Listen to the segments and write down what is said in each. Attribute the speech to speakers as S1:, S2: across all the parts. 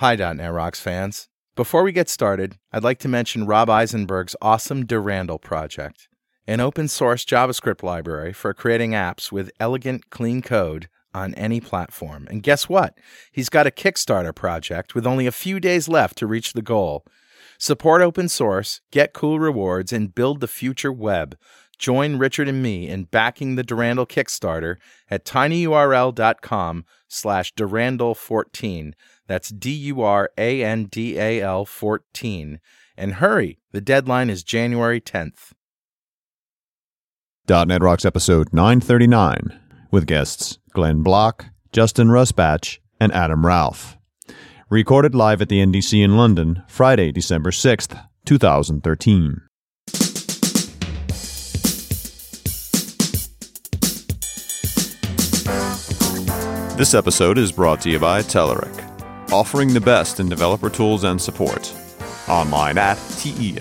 S1: Hi, .NET Rocks fans. Before we get started, I'd like to mention Rob Eisenberg's awesome Durandal project, an open source JavaScript library for creating apps with elegant, clean code on any platform. And guess what? He's got a Kickstarter project with only a few days left to reach the goal. Support open source, get cool rewards, and build the future web. Join Richard and me in backing the Durandal Kickstarter at tinyurl.com slash Durandal14. That's D U R A N D A L 14. And hurry, the deadline is January 10th.
S2: .NET Rocks episode 939 with guests Glenn Block, Justin Rusbatch, and Adam Ralph. Recorded live at the NDC in London, Friday, December 6th, 2013. This episode is brought to you by Telerik offering the best in developer tools and support. Online at T-E-L-E-R-I-K.com.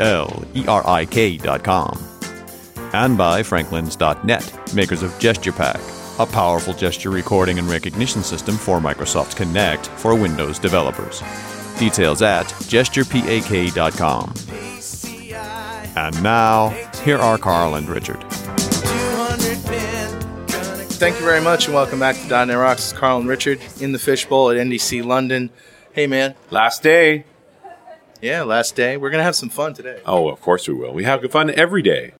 S2: And by Franklins.net, makers of GesturePak, a powerful gesture recording and recognition system for Microsoft Kinect for Windows developers. Details at gesturepak.com. And now, here are Carl and Richard.
S1: Thank you very much, and welcome back to .NET Rocks. It's Carl and Richard in the fishbowl at NDC London. Hey, man.
S3: Last day.
S1: Yeah, last day. We're going to have some fun today.
S3: Oh, of course we will. We have fun every day.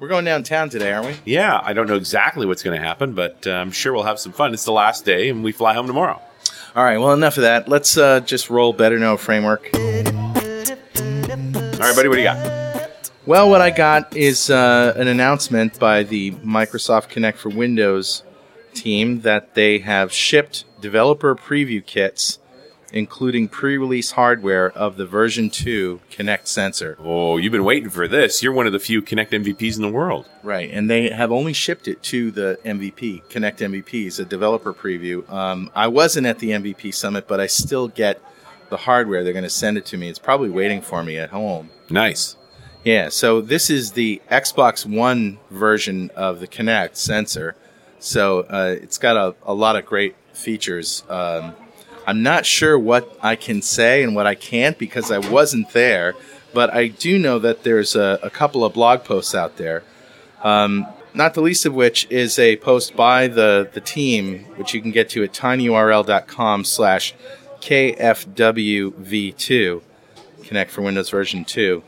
S1: We're going downtown today, aren't we?
S3: Yeah, I don't know exactly what's going to happen, but uh, I'm sure we'll have some fun. It's the last day, and we fly home tomorrow.
S1: All right, well, enough of that. Let's uh, just roll Better Know Framework.
S3: All right, buddy, what do you got?
S1: Well, what I got is uh, an announcement by the Microsoft Kinect for Windows team that they have shipped developer preview kits, including pre release hardware of the version 2 Kinect sensor.
S3: Oh, you've been waiting for this. You're one of the few Kinect MVPs in the world.
S1: Right, and they have only shipped it to the MVP, Kinect MVPs, a developer preview. Um, I wasn't at the MVP summit, but I still get the hardware. They're going to send it to me. It's probably waiting for me at home.
S3: Nice.
S1: Yeah, so this is the Xbox One version of the Kinect sensor. So uh, it's got a, a lot of great features. Um, I'm not sure what I can say and what I can't because I wasn't there, but I do know that there's a, a couple of blog posts out there. Um, not the least of which is a post by the, the team, which you can get to at tinyurl.com slash KFWV2, Kinect for Windows version 2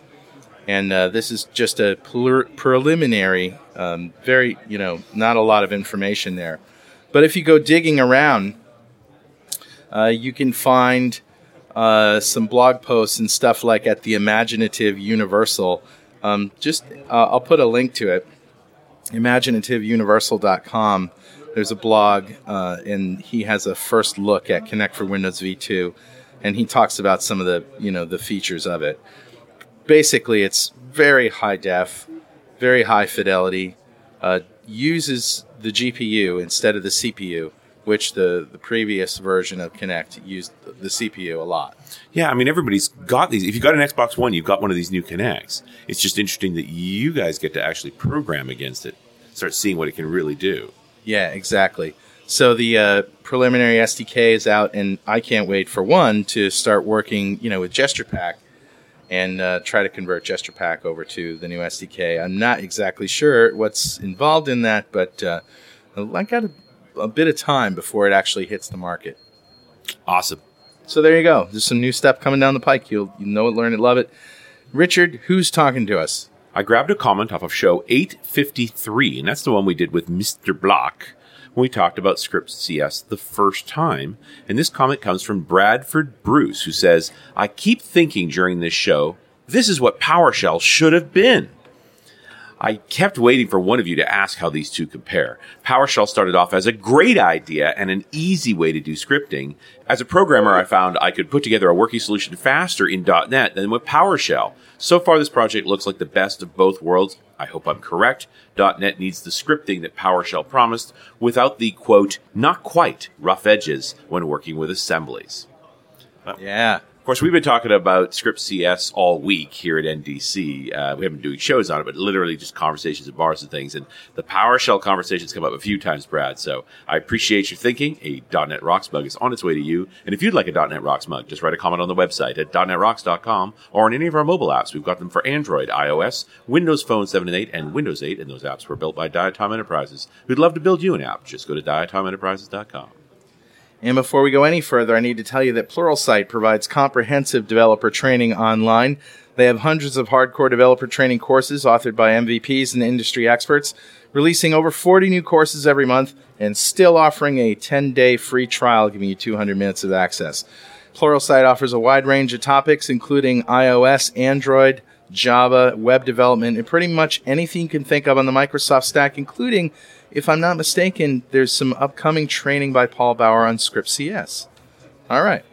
S1: and uh, this is just a preliminary, um, very you know, not a lot of information there. But if you go digging around, uh, you can find uh, some blog posts and stuff like at the Imaginative Universal. Um, just uh, I'll put a link to it. ImaginativeUniversal.com. There's a blog, uh, and he has a first look at Kinect for Windows V2, and he talks about some of the you know the features of it basically it's very high def, very high fidelity, uh, uses the GPU instead of the CPU, which the, the previous version of Kinect used the CPU a lot.
S3: Yeah, I mean, everybody's got these. If you got an Xbox One, you've got one of these new Kinects. It's just interesting that you guys get to actually program against it, start seeing what it can really do.
S1: Yeah, exactly. So the uh, preliminary SDK is out, and I can't wait for one to start working, you know, with GesturePak and uh, try to convert GesturePak over to the new SDK. I'm not exactly sure what's involved in that, but uh, I got a, a, bit of time before it actually hits the market.
S3: Awesome.
S1: So there you go. There's some new stuff coming down the pike. You'll you know it, learn it, love it. Richard, who's talking to us?
S3: I grabbed a comment off of show 853, and that's the one we did with Mr. Block when we talked about Script CS the first time. And this comment comes from Bradford Bruce, who says, I keep thinking during this show, this is what PowerShell should have been. I kept waiting for one of you to ask how these two compare. PowerShell started off as a great idea and an easy way to do scripting. As a programmer, I found I could put together a working solution faster in .NET than with PowerShell. So far, this project looks like the best of both worlds. I hope I'm correct. .NET needs the scripting that PowerShell promised without the quote, not quite rough edges when working with assemblies.
S1: yeah.
S3: Course, we've been talking about Script CS all week here at NDC. Uh, we haven't been doing shows on it, but literally just conversations at bars and things. And the PowerShell conversations come up a few times, Brad. So I appreciate your thinking. A .NET Rocks mug is on its way to you. And if you'd like a .NET Rocks mug, just write a comment on the website at .NETRocks.com or on any of our mobile apps. We've got them for Android, iOS, Windows Phone 7 and 8, and Windows 8. And those apps were built by Diatom Enterprises. We'd love to build you an app. Just go to diatomenterprises.com.
S1: And before we go any further, I need to tell you that Pluralsight provides comprehensive developer training online. They have hundreds of hardcore developer training courses authored by MVPs and industry experts, releasing over 40 new courses every month and still offering a 10 day free trial, giving you 200 minutes of access. Pluralsight offers a wide range of topics, including iOS, Android, Java, web development, and pretty much anything you can think of on the Microsoft stack, including if I'm not mistaken, there's some upcoming training by Paul Bauer on Script CS. All right.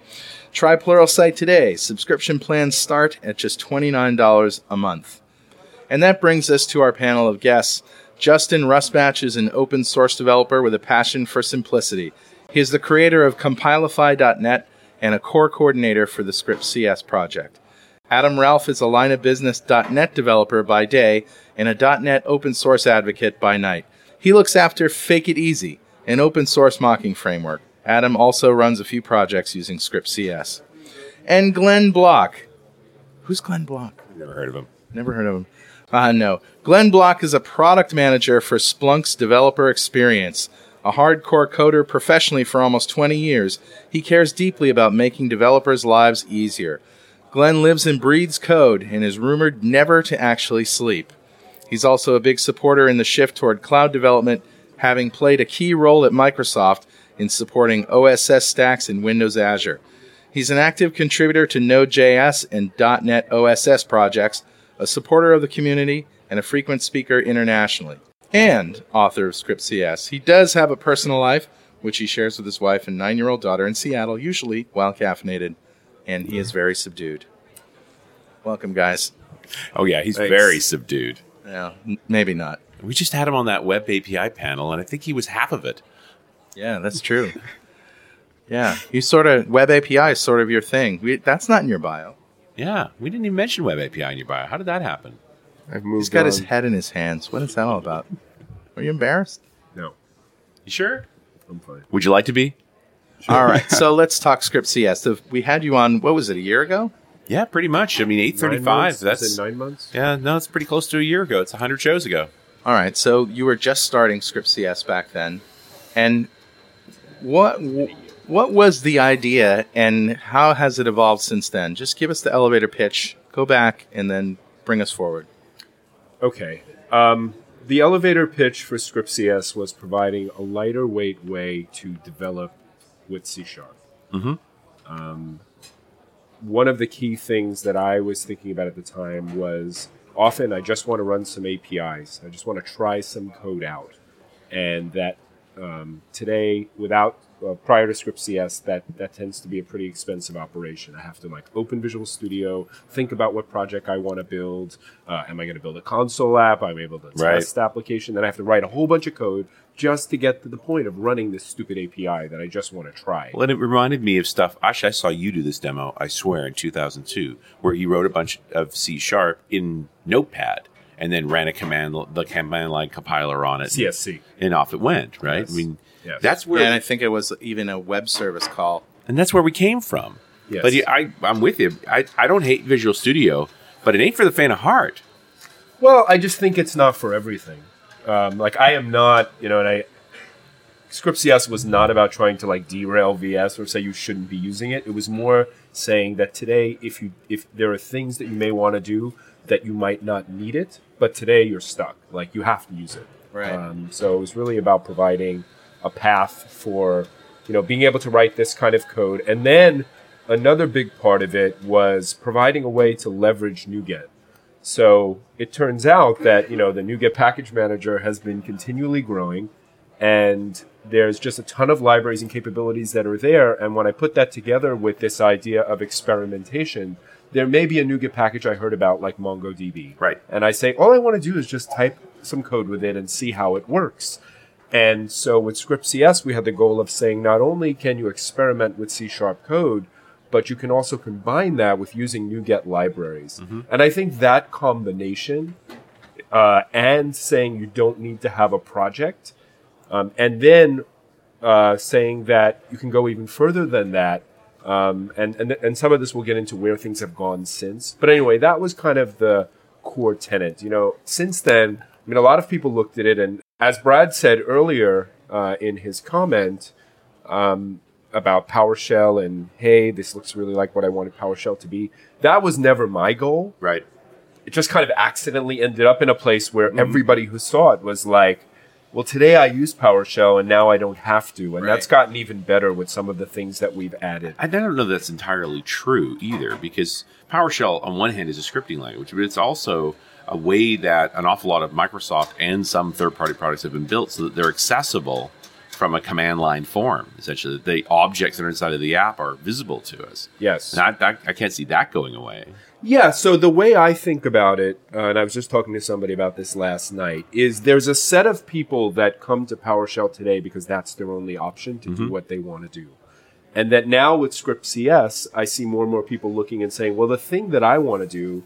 S1: Try Pluralsight today. Subscription plans start at just $29 a month. And that brings us to our panel of guests. Justin Rusbatch is an open source developer with a passion for simplicity. He is the creator of Compilify.net and a core coordinator for the Script CS project. Adam Ralph is a line of business.net developer by day and a .NET open source advocate by night. He looks after FakeItEasy, an open source mocking framework. Adam also runs a few projects using Script CS. And Glenn Block. Who's Glenn Block?
S3: Never heard of him.
S1: Never heard of him. Uh, no. Glenn Block is a product manager for Splunk's developer experience. A hardcore coder professionally for almost 20 years, he cares deeply about making developers' lives easier. Glenn lives and breathes code and is rumored never to actually sleep. He's also a big supporter in the shift toward cloud development, having played a key role at Microsoft in supporting OSS stacks in Windows Azure. He's an active contributor to Node.js and .NET OSS projects, a supporter of the community, and a frequent speaker internationally. And author of Script CS. He does have a personal life, which he shares with his wife and nine year old daughter in Seattle, usually while caffeinated, and he is very subdued. Welcome, guys.
S3: Oh, yeah, he's
S4: Thanks.
S3: very subdued.
S1: Yeah, maybe not.
S3: We just had him on that web API panel, and I think he was half of it.
S1: Yeah, that's true. yeah, you sort of web API is sort of your thing. We, that's not in your bio.
S3: Yeah, we didn't even mention web API in your bio. How did that happen?
S4: I've moved
S1: He's got
S4: on.
S1: his head in his hands. What is that all about? Are you embarrassed?
S4: No,
S3: You sure?
S4: I'm fine.
S3: Would you like to be?
S1: All right, so let's talk Script CS. We had you on. What was it? A year ago?
S3: Yeah, pretty much. I mean, eight thirty-five.
S4: Nine
S3: thirty-five.
S4: months?
S3: That's
S4: Is it nine months.
S3: yeah. No, it's pretty close to a year ago. It's hundred shows ago.
S1: All right, so you were just starting Script CS back then, and what what was the idea, and how has it evolved since then? Just give us the elevator pitch. Go back, and then bring us forward.
S4: Okay. Um, the elevator pitch for Script CS was providing a lighter weight way to develop with C Sharp. Um, one of the key things that I was thinking about at the time was often I just want to run some APIs. I just want to try some code out. And that um, today, without uh, prior to Script CS, that, that tends to be a pretty expensive operation. I have to like open Visual Studio, think about what project I want to build. Uh, am I going to build a console app? I'm I able to test the application? Then I have to write a whole bunch of code just to get to the point of running this stupid API that I just want to try.
S3: Well, and it reminded me of stuff. Actually, I saw you do this demo. I swear in two thousand two, where you wrote a bunch of C sharp in Notepad and then ran a command the command line compiler on it.
S4: CSC.
S3: and off it went. Right.
S4: Yes.
S3: I mean,
S4: Yes.
S3: that's where
S1: and I think it was even a web service call.
S3: and that's where we came from.
S4: Yes.
S3: But I, I'm with you. I, I don't hate Visual Studio, but it ain't for the faint of heart.
S4: Well, I just think it's not for everything. Um, like I am not, you know, and I Script CS was not about trying to like derail VS or say you shouldn't be using it. It was more saying that today, if you if there are things that you may want to do that you might not need it, but today you're stuck. Like you have to use it.
S1: Right.
S4: Um, so it was really about providing a path for you know being able to write this kind of code, and then another big part of it was providing a way to leverage NuGet. So it turns out that you know the NuGet package manager has been continually growing, and there's just a ton of libraries and capabilities that are there. And when I put that together with this idea of experimentation, there may be a NuGet package I heard about like MongoDB,
S3: Right.
S4: And I say all I want to do is just type some code with it and see how it works. And so with Script CS, we had the goal of saying not only can you experiment with C sharp code, but you can also combine that with using NuGet libraries. And I think that combination uh, and saying you don't need to have a project, um, and then uh, saying that you can go even further than that. Um, and, and and some of this we'll get into where things have gone since. But anyway, that was kind of the core tenet. You know, since then, I mean, a lot of people looked at it, and as Brad said earlier uh, in his comment um, about PowerShell and hey, this looks really like what I wanted PowerShell to be. That was never my goal
S3: Right.
S4: it just kind of accidentally ended up in a place where everybody who saw it was like, well, today I use PowerShell and now I don't have to. And
S1: Right.
S4: that's gotten even better with some of the things that we've added.
S3: I don't know that's entirely true either, because PowerShell, on one hand, is a scripting language, but it's also a way that an awful lot of Microsoft and some third party products have been built so that they're accessible from a command line form. Essentially, the objects that are inside of the app are visible to us.
S4: Yes.
S3: And I, that, I can't see that going away.
S4: Yeah, so the way I think about it, uh, and I was just talking to somebody about this last night, is there's a set of people that come to PowerShell today because that's their only option to do what they want to do. And that now with Script CS, I see more and more people looking and saying, well, the thing that I want to do,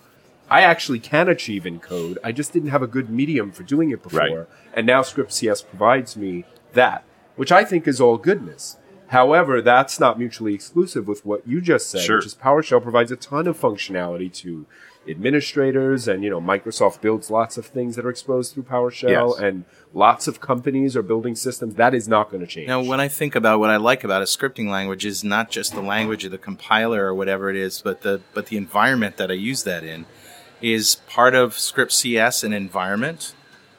S4: I actually can achieve in code. I just didn't have a good medium for doing it before.
S3: Right.
S4: And now Script CS provides me that, which I think is all goodness. However, that's not mutually exclusive with what you just said,
S3: Sure.
S4: which is PowerShell provides a ton of functionality to administrators and you know Microsoft builds lots of things that are exposed through PowerShell
S3: Yes.
S4: and lots of companies are building systems that is not going to change.
S1: Now, when I think about what I like about a scripting language is not just the language of the compiler or whatever it is, but the but the environment that I use that in is part of script CS an environment.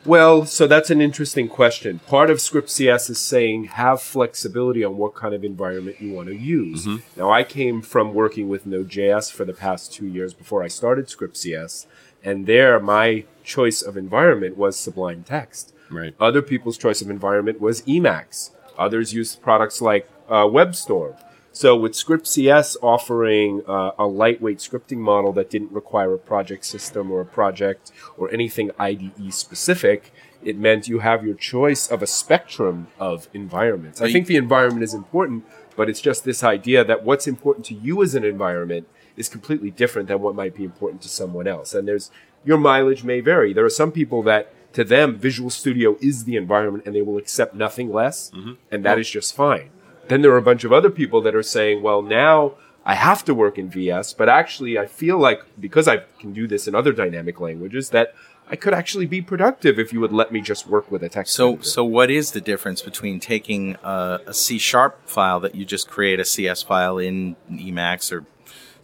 S4: Well, so that's an interesting question. Part of Script CS is saying have flexibility on what kind of environment you want to use. Now, I came from working with Node.js for the past two years before I started Script CS, and there my choice of environment was Sublime Text.
S3: Right.
S4: Other people's choice of environment was Emacs. Others used products like uh, WebStorm. So with Script CS offering uh, a lightweight scripting model that didn't require a project system or a project or anything IDE specific, it meant you have your choice of a spectrum of environments. I think the environment is important, but it's just this idea that what's important to you as an environment is completely different than what might be important to someone else. And there's your mileage may vary. There are some people that to them Visual Studio is the environment and they will accept nothing less, and that is just fine. Then there are a bunch of other people that are saying, well, now I have to work in VS, but actually I feel like because I can do this in other dynamic languages that I could actually be productive if you would let me just work with a text.
S1: So,
S4: editor.
S1: so what is the difference between taking a, a C sharp file that you just create a CS file in Emacs or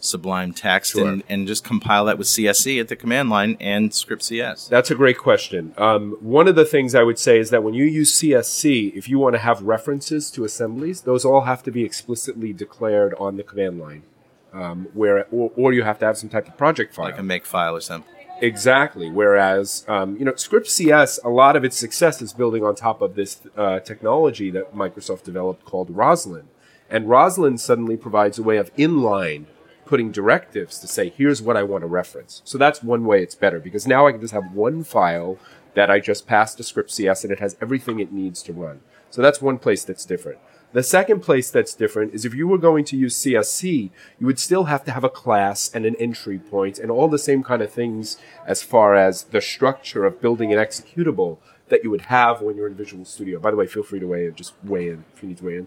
S1: Sublime Text and, and just compile that with CSC at the command line and script CS?
S4: That's a great question. Um, one of the things I would say is that when you use CSC, if you want to have references to assemblies, those all have to be explicitly declared on the command line, um, where or, or you have to have some type of project file.
S1: Like a make file or something.
S4: Exactly. Whereas, um, you know, Script CS, a lot of its success is building on top of this uh, technology that Microsoft developed called Roslyn. And Roslyn suddenly provides a way of inline putting directives to say, here's what I want to reference. So that's one way it's better because now I can just have one file that I just passed to Script CS and it has everything it needs to run. So that's one place that's different. The second place that's different is if you were going to use CSC, you would still have to have a class and an entry point and all the same kind of things as far as the structure of building an executable that you would have when you're in Visual Studio. By the way, feel free to weigh in, just weigh in if you need to weigh in.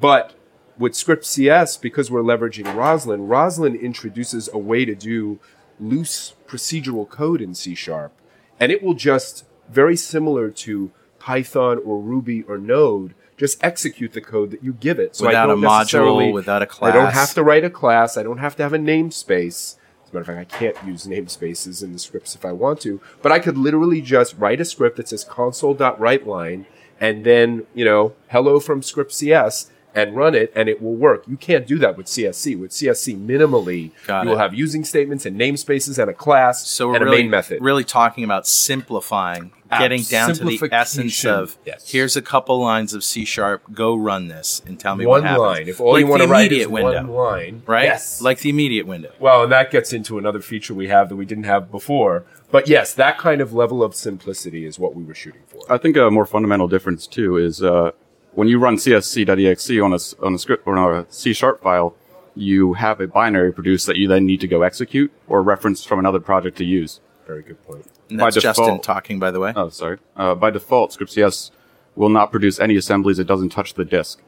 S4: But with Script CS, because we're leveraging Roslyn, Roslyn introduces a way to do loose procedural code in C Sharp. And it will just, very similar to Python or Ruby or Node, just execute the code that you give it. So
S1: Without
S4: I
S1: a
S4: don't
S1: module,
S4: necessarily-
S1: without a
S4: I don't have to write a class. I don't have to have a namespace. As a matter of fact, I can't use namespaces in the scripts if I want to. But I could literally just write a script that says console.writeLine and then, you know, hello from script CS and run it and it will work. You can't do that with CSC. With CSC, minimally,
S1: Got
S4: you
S1: it.
S4: will have using statements and namespaces and a class
S1: So we're
S4: and
S1: really,
S4: a main method.
S1: really talking about simplifying, getting down to the essence of
S4: Yes.
S1: here's a couple lines of C sharp, go run this and tell me
S4: one
S1: what happens.
S4: line. If all
S1: Like
S4: you want to write is
S1: window,
S4: one line,
S1: right?
S4: Yes.
S1: Like the immediate window.
S4: Well, and that gets into another feature we have that we didn't have before. But yes, that kind of level of simplicity is what we were shooting for.
S5: I think a more fundamental difference too is uh, when you run csc.exe on a s- on a script or on a C sharp file, you have a binary produced that you then need to go execute or reference from another project to use.
S4: Very good point.
S1: And
S5: By
S1: that's Justin talking, by the way.
S5: Oh, sorry. Uh, by default, ScriptCS will not produce any assemblies that doesn't touch the disk,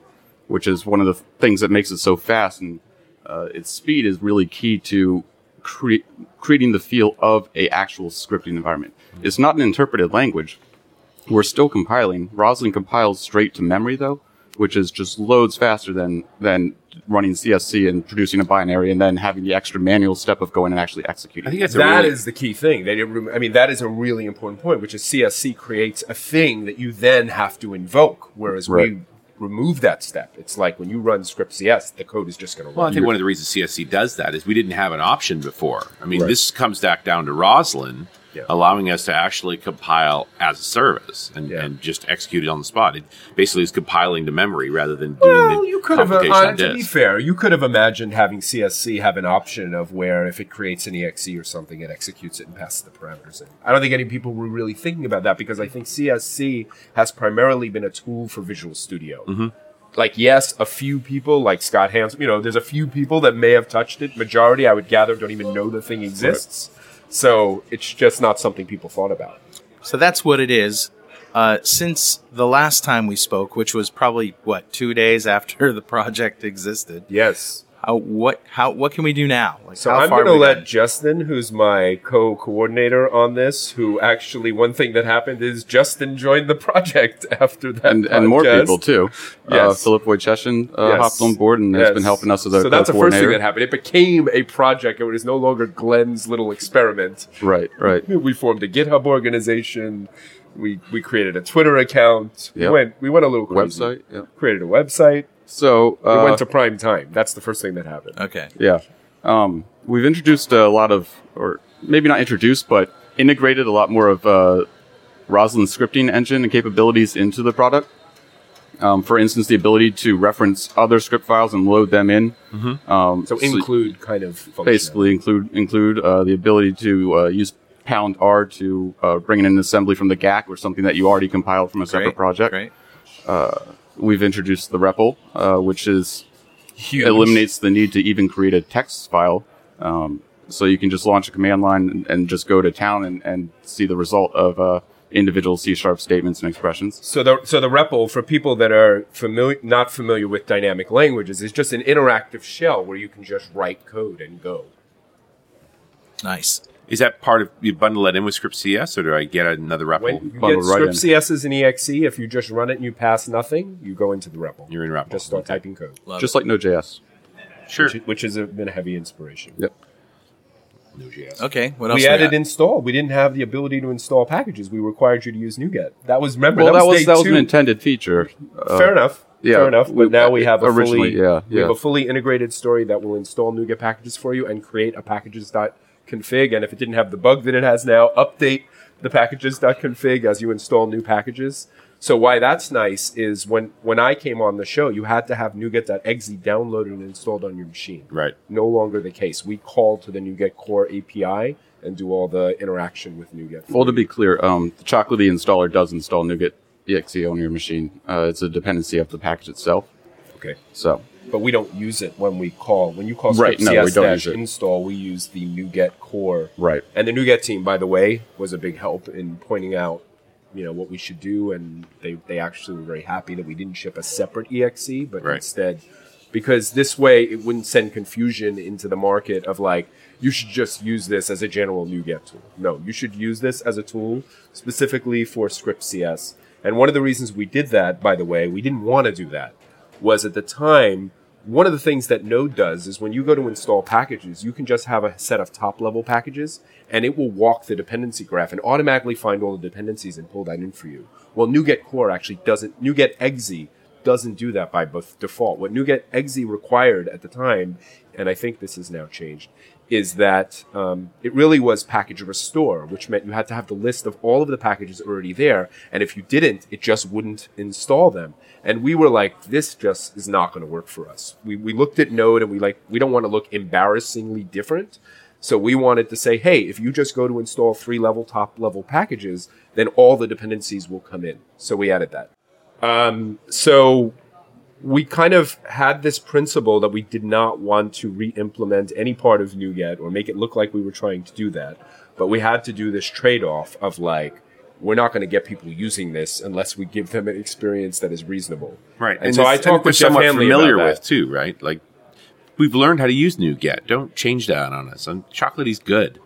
S5: which is one of the th- things that makes it so fast. And uh, its speed is really key to cre- creating the feel of a actual scripting environment. It's not an interpreted language. We're still compiling. Roslyn compiles straight to memory, though, which is just loads faster than than running CSC and producing a binary and then having the extra manual step of going and actually executing.
S3: I think that's a
S4: That
S3: really,
S4: is the key thing. They didn't I mean, that is a really important point, which is CSC creates a thing that you then have to invoke, whereas
S5: Right.
S4: we remove that step. It's like when you run script CS, the code is just going to run.
S3: Well, I think one of the reasons CSC does that is we didn't have an option before. I mean,
S4: Right.
S3: this comes back down to Roslyn
S4: Yeah.
S3: allowing us to actually compile as a service and,
S4: Yeah.
S3: and just execute it on the spot. It basically is compiling to memory rather than doing
S4: Well,
S3: the
S4: you could have, uh,
S3: on
S4: to be fair, you could have imagined having CSC have an option of where if it creates an EXE or something, it executes it and passes the parameters in. I don't think any people were really thinking about that because I think CSC has primarily been a tool for Visual Studio.
S3: Mm-hmm.
S4: Like, yes, a few people, like Scott Hansen, you know, there's a few people that may have touched it. Majority, I would gather, don't even know the thing exists. So it's just not something people thought about.
S1: So that's what it is. Uh, since the last time we spoke, which was probably what two days after the project existed,
S4: Yes.
S1: How what how what can we do now? Like,
S4: So I'm going to let
S1: gotten?
S4: Justin, who's my co-coordinator on this, who actually one thing that happened is Justin joined the project after that,
S5: and, and more people too. Uh,
S4: Yes.
S5: Filip Wojcieszyn uh,
S4: Yes.
S5: hopped on board and has been helping us as a
S4: So that's the first thing that happened. It became a project. It was no longer Glenn's little experiment.
S5: Right, right.
S4: We formed a GitHub organization. We we created a Twitter account.
S5: Yep.
S4: We went we went a little crazy.
S5: Website. Yeah.
S4: Created a website.
S5: So
S4: We
S5: uh,
S4: went to prime time. That's the first thing that happened.
S1: Okay.
S5: Yeah. Um, we've introduced a lot of, or maybe not introduced, but integrated a lot more of uh, Roslyn's scripting engine and capabilities into the product. Um, for instance, the ability to reference other script files and load them in. Um,
S4: So include kind of functionality.
S5: basically include include uh, the ability to uh, use pound R to uh, bring in an assembly from the GAC or something that you already compiled from a separate
S1: Great.
S5: project.
S1: Great.
S5: We've introduced the REPL, uh, which is
S4: Huge.
S5: eliminates the need to even create a text file. Um, so you can just launch a command line and, and just go to town and, and see the result of uh, individual C sharp statements and expressions.
S4: So the so the REPL for people that are familiar not familiar with dynamic languages is just an interactive shell where you can just write code and go.
S1: Nice.
S3: Is that part of you bundle that in with Script CS, or do I get another REPL?
S4: When you
S5: bundle
S4: get
S5: right
S4: script
S5: in.
S4: CS as an exe, if you just run it and you pass nothing, you go into the REPL.
S3: You're in REPL.
S4: Just start
S3: Okay.
S4: typing code,
S1: Love
S5: just like Node.js.
S3: Sure.
S4: which, which has been a heavy inspiration.
S5: Yep.
S3: Node.js.
S1: Okay. What else?
S4: We added
S1: got?
S4: install. We didn't have the ability to install packages. We required you to use NuGet. That was remember
S5: Well, that was
S4: day
S5: that was
S4: two.
S5: an intended feature. Uh,
S4: Fair enough.
S5: yeah,
S4: Fair enough. But
S5: we-
S4: now we have a
S5: originally,
S4: fully,
S5: yeah,
S4: we have
S5: yeah.
S4: a fully integrated story that will install NuGet packages for you and create a packages.config. And if it didn't have the bug that it has now, update the packages.config as you install new packages. So why that's nice is when when I came on the show, you had to have NuGet.exe downloaded and installed on your machine.
S3: Right.
S4: No longer the case. We call to the NuGet Core API and do all the interaction with NuGet.
S5: Well, to be clear, um, the Chocolatey installer does install NuGet exe on your machine. Uh, it's a dependency of the package itself.
S4: okay.
S5: So
S4: but we don't use it when we call. When you call
S5: Right,
S4: script
S5: no, we don't
S4: dash
S5: use it.
S4: install, we use the NuGet core.
S5: right.
S4: And the NuGet team, by the way, was a big help in pointing out, you know, what we should do, and they they actually were very happy that we didn't ship a separate exe, but
S3: Right.
S4: instead, because this way it wouldn't send confusion into the market of like you should just use this as a general NuGet tool. No, you should use this as a tool specifically for script CS. And one of the reasons we did that, by the way, we didn't want to do that, was at the time one of the things that Node does is when you go to install packages, you can just have a set of top level packages and it will walk the dependency graph and automatically find all the dependencies and pull that in for you. Well, NuGet Core actually doesn't, NuGet exe doesn't do that by default. What NuGet exe required at the time, and I think this has now changed, is that um, it really was package restore, which meant you had to have the list of all of the packages already there, and if you didn't, it just wouldn't install them. And we were like, this just is not going to work for us. We, we looked at Node and we like, we don't want to look embarrassingly different. So we wanted to say, hey, if you just go to install three level top level packages, then all the dependencies will come in. So we added that. Um, so we kind of had this principle that we did not want to re-implement any part of NuGet or make it look like we were trying to do that. But we had to do this trade-off of like, we're not going to get people using this unless we give them an experience that is reasonable.
S3: Right.
S4: And, so I talked with Jeff Handley
S3: familiar with too, right? Like we've learned how to use NuGet. Don't change that on us. And Chocolatey's good.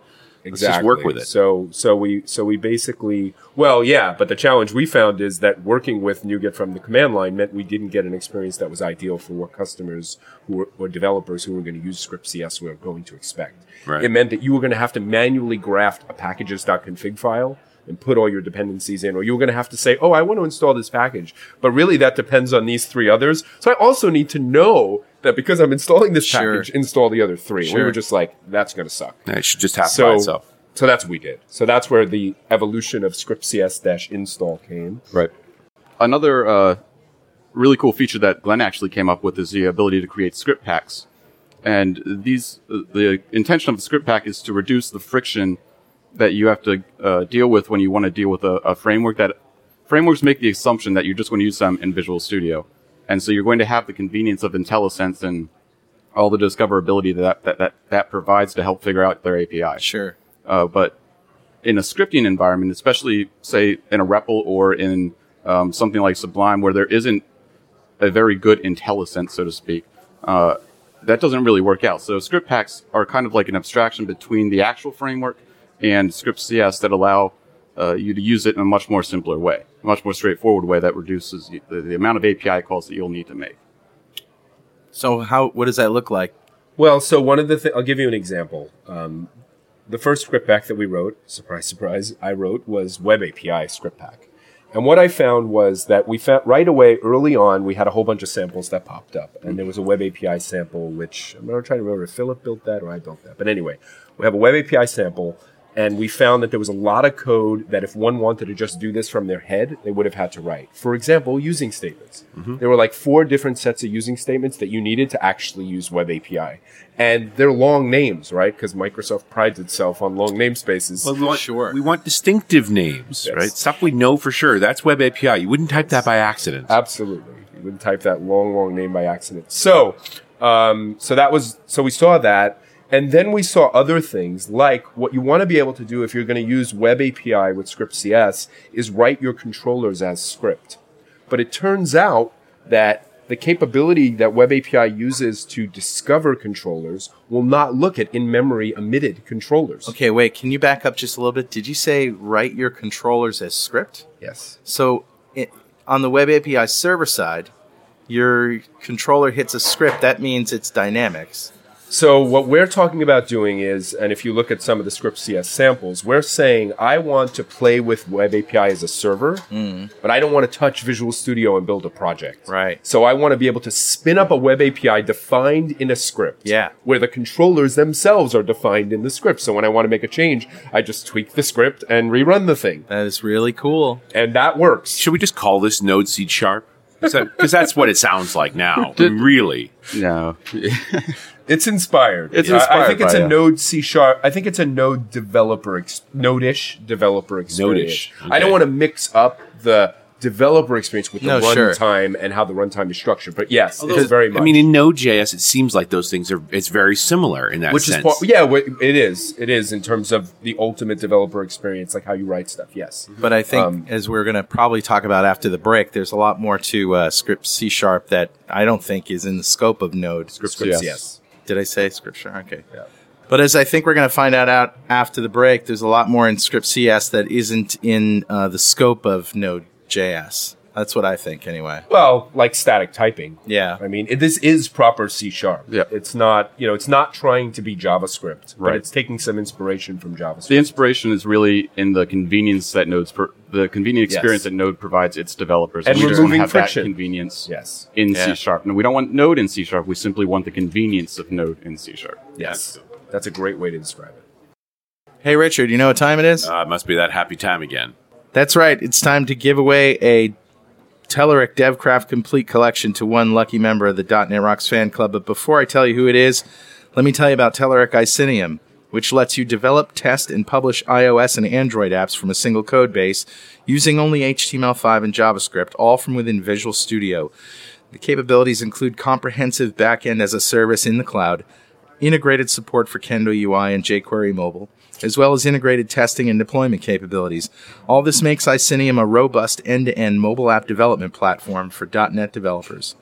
S3: Let's just work with it.
S4: So so we so we basically well yeah, but the challenge we found is that working with NuGet from the command line meant we didn't get an experience that was ideal for what customers who were, or developers who were going to use script CS were going to expect.
S3: Right.
S4: It meant that you were going to have to manually graft a packages.config file and put all your dependencies in, or you were going to have to say, "Oh, I want to install this package," but really that depends on these three others. So I also need to know that because I'm installing this
S1: Sure.
S4: package, install the other three. We
S1: Sure.
S4: were just like, "That's going to suck."
S3: It should just happen by
S4: so
S3: itself.
S4: so that's what we did. So that's where the evolution of script CS install came.
S5: Right. Another uh, really cool feature that Glenn actually came up with is the ability to create script packs. And these, uh, the intention of the script pack is to reduce the friction that you have to uh, deal with when you want to deal with a, a framework. That frameworks make the assumption that you're just going to use them in Visual Studio, and so you're going to have the convenience of IntelliSense and all the discoverability that that that, that provides to help figure out their API.
S1: Sure.
S5: Uh, but in a scripting environment, especially say in a REPL or in um, something like Sublime, where there isn't a very good IntelliSense, so to speak, uh, that doesn't really work out. So script packs are kind of like an abstraction between the actual framework and script CS that allow uh, you to use it in a much more simpler way, a much more straightforward way that reduces the, the amount of API calls that you'll need to make.
S1: So how what does that look like?
S4: Well, so one of the things, I'll give you an example. Um, the first script pack that we wrote, surprise, surprise, I wrote was Web API script pack. And what I found was that we found right away, early on, we had a whole bunch of samples that popped up. And there was a Web API sample, which I'm not trying to remember if Filip built that or I built that. But anyway, we have a Web API sample, and we found that there was a lot of code that if one wanted to just do this from their head, they would have had to write. For example, using statements. There were like four different sets of using statements that you needed to actually use Web API. And they're long names, right? Because Microsoft prides itself on long namespaces.
S3: Well, we want,
S1: Sure.
S3: We want distinctive names,
S4: Yes.
S3: right? Stuff we know for sure. That's Web API. You wouldn't type that by accident.
S4: Absolutely. You wouldn't type that long, long name by accident. So, um, so that was, so we saw that. And then we saw other things like what you want to be able to do if you're going to use Web API with Script CS is write your controllers as script. But it turns out that the capability that Web API uses to discover controllers will not look at in-memory emitted controllers.
S1: Okay, wait, can you back up just a little bit? Did you say write your controllers as script?
S4: Yes.
S1: So it, on the web API server side, your controller hits a script. That means it's dynamics.
S4: So what we're talking about doing is, and if you look at some of the script CS samples, we're saying I want to play with Web API as a server, mm. but I don't want to touch Visual Studio and build a project.
S1: Right.
S4: So I want to be able to spin up a Web API defined in a script.
S1: Yeah.
S4: Where the controllers themselves are defined in the script. So when I want to make a change, I just tweak the script and rerun the thing.
S1: That is really cool.
S4: And that works.
S3: Should we just call this Node C Sharp? Because that's what it sounds like now. really.
S5: No.
S4: It's inspired.
S5: It's
S4: I- I, think it's
S5: by,
S4: a
S5: yeah.
S4: Node C sharp. I think it's a Node developer, ex- Node-ish developer experience.
S3: Node-ish,
S4: I don't want to mix up the developer experience with the
S1: No, sure.
S4: runtime and how the runtime is structured. But yes, it's very much.
S3: I mean, in Node.js, it seems like those things are. It's very similar in that
S4: which
S3: sense.
S4: is part, yeah, it is. It is in terms of the ultimate developer experience, like how you write stuff. Yes.
S1: But I think,
S4: Um,
S1: as we're going to probably talk about after the break, there's a lot more to uh, script C sharp that I don't think is in the scope of Node.
S4: Script
S5: CS.
S4: CS.
S1: Did I say scripture? Okay.
S4: Yeah.
S1: But as I think we're going to find out, out after the break, there's a lot more in script CS that isn't in uh, the scope of Node.js. That's what I think, anyway.
S4: Well, like static typing.
S1: Yeah.
S4: I mean, it, this is proper C sharp.
S5: Yeah.
S4: It's not, you know, it's not trying to be JavaScript, but
S5: Right.
S4: it's taking some inspiration from JavaScript.
S5: The inspiration is really in the convenience that Node's per, the convenient
S4: Yes.
S5: experience that Node provides its developers,
S4: And
S5: we just want to
S4: removing
S5: have
S4: friction.
S5: that convenience
S4: Yes.
S5: in
S1: Yeah.
S5: C sharp. And we don't want Node in C sharp. We simply want the convenience of Node in C sharp.
S4: Yes. That's a great way to describe it.
S1: Hey, Richard, you know what time it is?
S3: Uh, it must be that happy time again.
S1: That's right. It's time to give away a Telerik DevCraft Complete Collection to one lucky member of the .NET Rocks fan club. But before I tell you who it is, let me tell you about Telerik Icenium, which lets you develop, test, and publish iOS and Android apps from a single code base using only HTML5 and JavaScript, all from within Visual Studio. The capabilities include comprehensive backend as a service in the cloud, integrated support for Kendo UI and jQuery mobile, as well as integrated testing and deployment capabilities. All this makes Icenium a robust end-to-end mobile app development platform for .NET developers.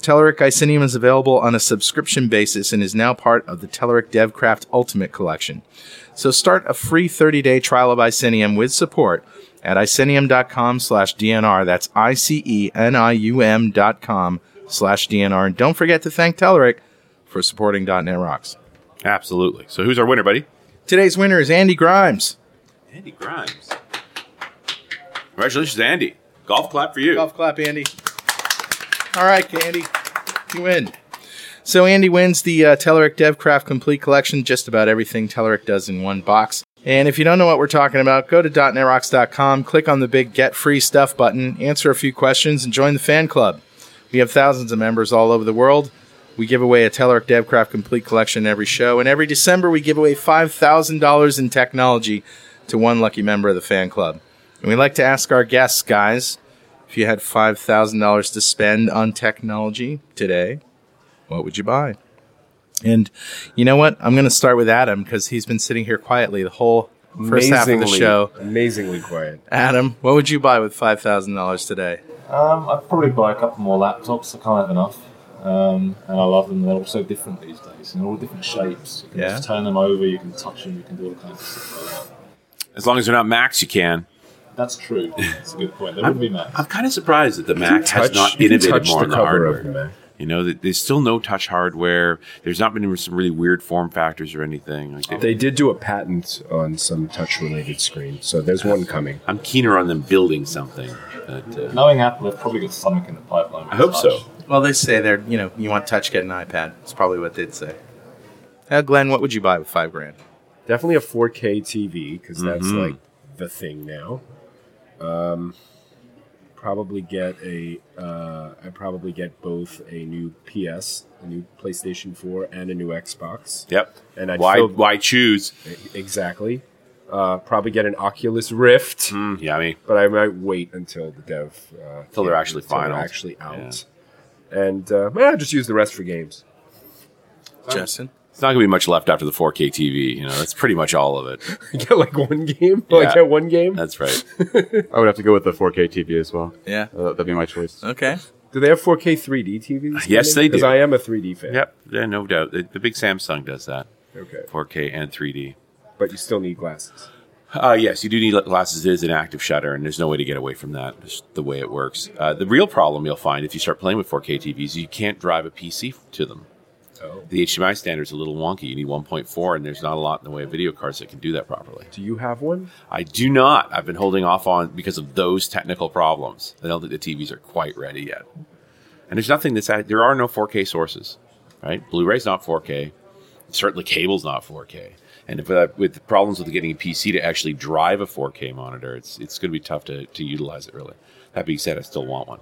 S1: Telerik Icenium is available on a subscription basis and is now part of the Telerik DevCraft Ultimate Collection. So start a free 30-day trial of Icenium with support at icenium.com slash DNR. That's I-C-E-N-I-U-M dot com slash DNR. And don't forget to thank Telerik for supporting .NET Rocks.
S3: Absolutely. So who's our winner, buddy?
S1: Today's winner is Andy Grimes.
S3: Andy Grimes. Congratulations, Andy. Golf clap for you.
S1: Golf clap, Andy. All right, Andy, you win. So Andy wins the uh, Telerik DevCraft Complete Collection, just about everything Telerik does in one box. And if you don't know what we're talking about, go to .NETRocks.com, click on the big Get Free Stuff button, answer a few questions, and join the fan club. We have thousands of members all over the world. We give away a Telerik DevCraft Complete Collection every show, and every December we give away $5,000 in technology to one lucky member of the fan club. And we like to ask our guests, guys, if you had $5,000 to spend on technology today, what would you buy? And you know what? I'm going to start with Adam because he's been sitting here quietly the whole first half of the show.
S4: Amazingly quiet.
S1: Adam, what would you buy with $5,000 today?
S6: Um, I'd probably buy a couple more laptops. I can't have enough. Um, and I love them. They're all so different these days. And all different shapes. You can
S1: Yeah.
S6: just turn them over. You can touch them. You can do all kinds of stuff.
S3: As long as they're not Macs, you can.
S6: That's true. That's a good point. They wouldn't be Mac.
S3: I'm kind of surprised that the Mac has not innovated more
S4: the
S3: on the
S4: cover
S3: hardware.
S4: of the Mac.
S3: You know, there's still no touch hardware. There's not been some really weird form factors or anything. Like they-
S4: They did do a patent on some touch-related screen, so there's one coming.
S3: I'm keener on them building something. But, uh,
S6: Knowing Apple, they've probably got something in the pipeline.
S3: I hope
S6: touch.
S3: so.
S1: Well, they say they're, you know, you want touch, get an iPad. That's probably what they'd say. Uh, Glenn, what would you buy with five grand?
S4: Definitely a 4K TV because that's
S3: Mhm.
S4: like the thing now. Um, probably get a. Uh, I probably get both a new PS, a new PlayStation 4, and a new Xbox.
S3: Yep.
S4: And I'd
S3: why
S4: fill-
S3: why choose?
S4: Exactly. Uh, probably get an Oculus Rift,
S3: Mm, yummy.
S4: but I might wait until the dev uh,
S3: Till they're actually
S4: until they're
S3: final.
S4: actually out, and uh, well, just use the rest for games.
S1: Justin?
S3: It's not going to be much left after the 4K TV. You know, that's pretty much all of it.
S4: get like one game, like
S3: Yeah.
S4: get one game.
S3: That's right.
S5: I would have to go with the 4K TV as well.
S1: Yeah.
S5: Uh, that'd be my choice.
S1: Okay.
S4: Do they have 4K 3D TVs?
S3: Yes, they do.
S4: Because I am a 3D fan.
S3: yep. Yeah, no doubt. The, the big Samsung does that.
S4: Okay.
S3: 4K and 3D.
S4: But you still need glasses.
S3: Uh, yes, you do need glasses. It is an active shutter, and there's no way to get away from that. It's the way it works. Uh, the real problem you'll find if you start playing with 4K TVs, you can't drive a PC to them.
S4: Oh.
S3: The HDMI standard is a little wonky. You need 1.4, and there's not a lot in the way of video cards that can do that properly.
S4: Do you have one?
S3: I do not. I've been holding off on because of those technical problems. I don't think the TVs are quite ready yet. And there's nothing that's at, there are no 4K sources, right? Blu-ray's not 4K. Certainly, cable's not 4K. And if, uh, with the problems with getting a PC to actually drive a 4K monitor, it's it's going to be tough to, to utilize it. Really. That being said, I still want one.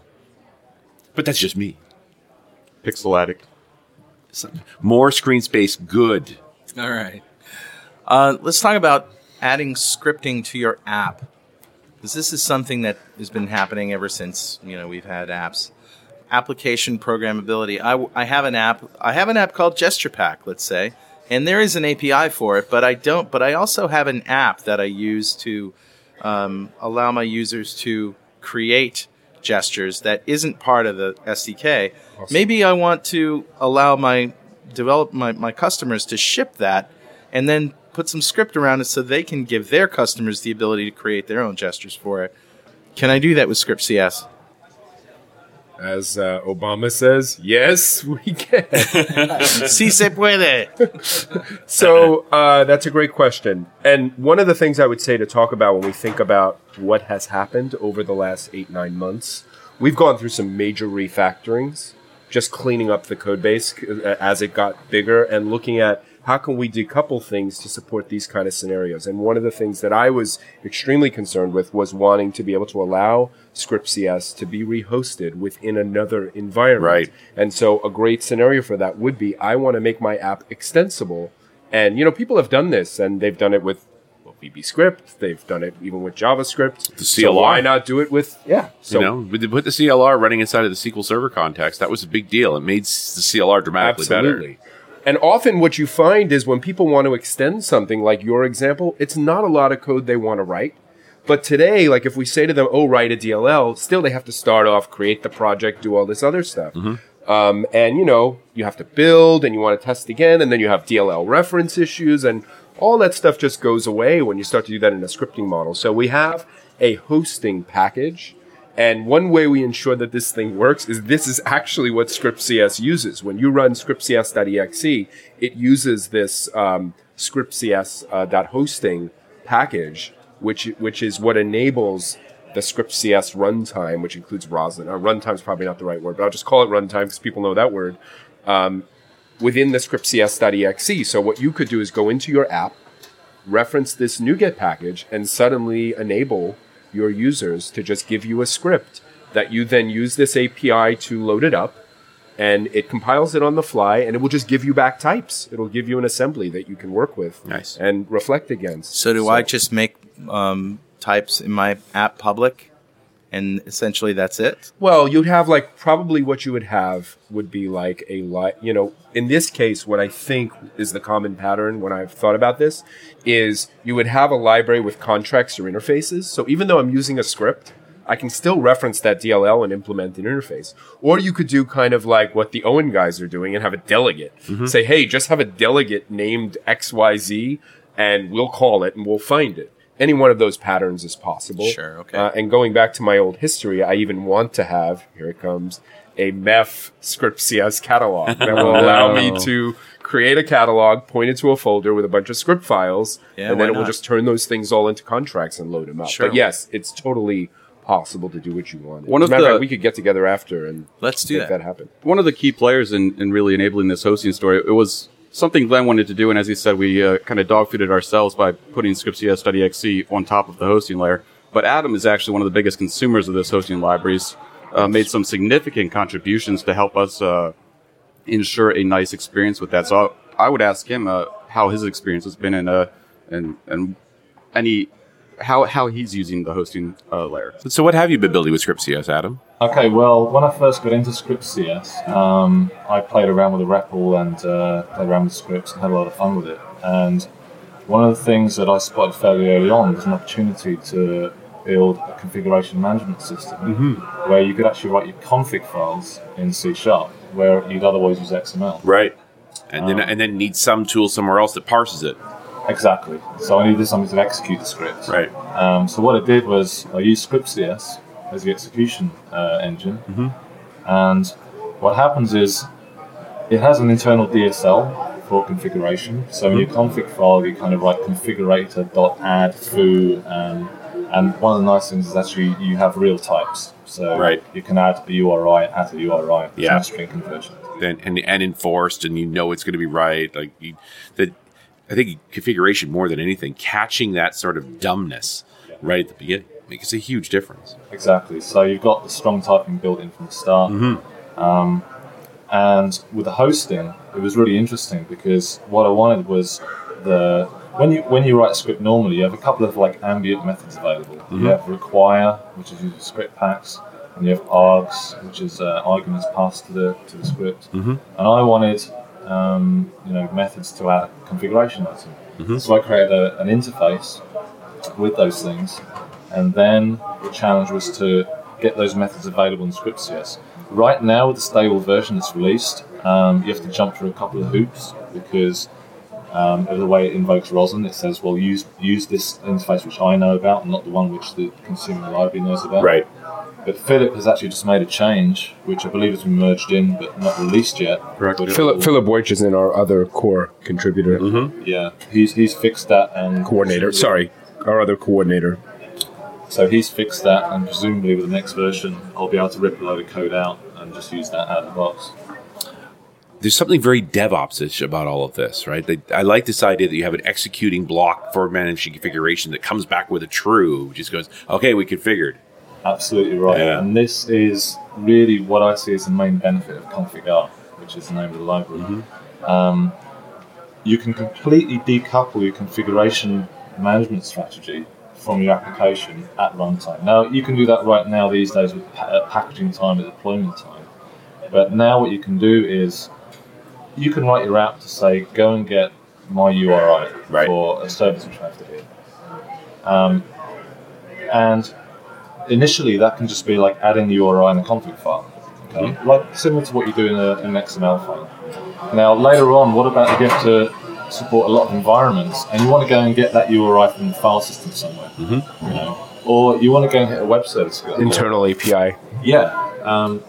S3: But that's just me.
S5: Pixel Addict.
S3: More screen space, good.
S1: All right. Uh, let's talk about adding scripting to your app. Because this is something that has been happening ever since you know we've had apps. Application programmability. I, I have an app. I have an app called GesturePak. Let's say, and there is an API for it. But I don't. But I also have an app that I use to um, allow my users to create gestures that isn't part of the SDK. Maybe I want to allow my develop my, my customers to ship that and then put some script around it so they can give their customers the ability to create their own gestures for it. Can I do that with Script CS?
S4: As uh, Obama says, yes, we can.
S1: si se puede.
S4: so uh, that's a great question. And one of the things I would say to talk about when we think about what has happened over the last eight, nine months, we've gone through some major refactorings, just cleaning up the code base uh, as it got bigger and looking at how can we decouple things to support these kind of scenarios. And one of the things that I was extremely concerned with was wanting to be able to allow Script CS to be rehosted within another environment.
S3: Right.
S4: And so a great scenario for that would be I want to make my app extensible. And, you know, people have done this and they've done it with VB script. They've done it even with JavaScript.
S3: The CLR.
S4: So why not do it with yeah? So
S3: you know, with the, put the CLR running inside of the SQL Server context, that was a big deal. It made the CLR dramatically better.
S4: Absolutely. And often what you find is when people want to extend something like your example, it's not a lot of code they want to write. But today, like if we say to them, oh, write a DLL, still they have to start off, create the project, do all this other stuff. Um, and you know, you have to build and you want to test again, and then you have DLL reference issues, and all that stuff just goes away when you start to do that in a scripting model. So we have a hosting package and one way we ensure that this thing works is this is actually what scriptcs uses. When you run scriptcs.exe, it uses this um, scriptcs.hosting package, which which is what enables the scriptcs runtime, which includes Roslyn. Uh, runtime is probably not the right word, but I'll just call it runtime because people know that word. Um, within the scriptcs.exe. So what you could do is go into your app, reference this NuGet package, and suddenly enable your users to just give you a script that you then use this API to load it up, and it compiles it on the fly, and it will just give you back types. It'll give you an assembly that you can work with
S3: Nice.
S4: and reflect against.
S1: So do I just make um, types in my app public, and essentially that's it?
S4: Well, you'd have like probably what you would have would be like a li You know, in this case, what I think is the common pattern when I've thought about this is you would have a library with contracts or interfaces. So even though I'm using a script, I can still reference that DLL and implement an interface. Or you could do kind of like what the OWIN guys are doing and have a delegate. Mm-hmm. Say, hey, just have a delegate named XYZ and we'll call it and we'll find it. Any one of those patterns is possible.
S1: Sure, okay.
S4: Uh, and going back to my old history, I even want to have, here it comes, a MEF script CS catalog that will allow me to create a catalog, point it to a folder with a bunch of script files,
S1: Yeah,
S4: and then it will
S1: not?
S4: just turn those things all into contracts and load them up.
S1: Sure.
S4: But yes, it's totally possible to do what you want.
S5: One of
S4: a matter
S5: the-
S4: fact, we could get together after and
S1: Let's do
S4: make
S1: that.
S4: that happen.
S5: one of the key players in, in really enabling this hosting story, it was something Glenn wanted to do, and as he said, we uh, kind of dogfooded ourselves by putting scriptcs.exe on top of the hosting layer. But Adam is actually one of the biggest consumers of this hosting libraries, uh, made some significant contributions to help us uh, ensure a nice experience with that. So I, I would ask him uh, how his experience has been and uh, and and any how how he's using the hosting uh, layer.
S3: So, what have you been building with ScriptCS, Adam?
S6: Okay, well, when I first got into ScriptCS, um, I played around with the REPL and uh, played around with scripts and had a lot of fun with it. And one of the things that I spotted fairly early on was an opportunity to build a configuration management system where you could actually write your config files in C Sharp, where you'd otherwise use XML.
S3: Right. And then and then need some tool somewhere else that parses it.
S6: Exactly. So I needed something to execute the script.
S3: Right.
S6: Um, so what I did was I used ScriptCS as the execution uh, engine, and what happens is it has an internal DSL for configuration. So in your config file, you kind of write configurator.add foo, and and one of the nice things is actually you have real types. So
S3: Right.
S6: you can add a URI, add a URI,
S3: yeah.
S6: string conversion.
S3: and, and and enforced, and you know it's going to be right. Like you, that, I think configuration more than anything, catching that sort of dumbness right at the beginning makes a huge difference.
S6: Exactly. So you've got the strong typing built in from the start. Um, and with the hosting, it was really interesting because what I wanted was the when you when you write a script normally, you have a couple of like ambient methods available. You have require, which is using script packs, and you have args, which is uh, arguments passed to the to the script. And I wanted um, you know methods to add a configuration item. So I created a, an interface with those things, and then the challenge was to get those methods available in ScriptCS. Right now, with the stable version that's released, um, you have to jump through a couple of hoops because um, of the way it invokes Roslyn. It says, "Well, use use this interface which I know about, and not the one which the consumer library knows about." But Filip has actually just made a change, which I believe has been merged in but not released yet.
S5: Correct.
S4: Filip
S6: will-
S4: Filip Wojcieszyn is in our other core contributor mm-hmm.
S6: yeah, he's he's fixed that and
S4: coordinator. Sorry, our other coordinator.
S6: So he's fixed that, and presumably with the next version, I'll be able to rip a load of code out and just use that out of the box.
S3: There's something very DevOps-ish about all of this, right? They, I like this idea that you have an executing block for managing configuration that comes back with a true, which just goes, okay, we configured.
S6: Absolutely right.
S3: Yeah.
S6: And this is really what I see as the main benefit of ConfigR, which is the name of the library. Um, you can completely decouple your configuration management strategy from your application at runtime. Now, you can do that right now these days with pa- uh, packaging time and deployment time. But now, what you can do is you can write your app to say, go and get my URI
S3: Right.
S6: for a service which I have to hit. Um, and initially, that can just be like adding the URI in a config file. Okay? Like similar to what you do in, a, in an XML file. Now, later on, what about you have to support a lot of environments and you want to go and get that URI from the file system somewhere? Mm-hmm. You know? Or you want to go and hit a web service.
S4: Internal API.
S6: Yeah. Um,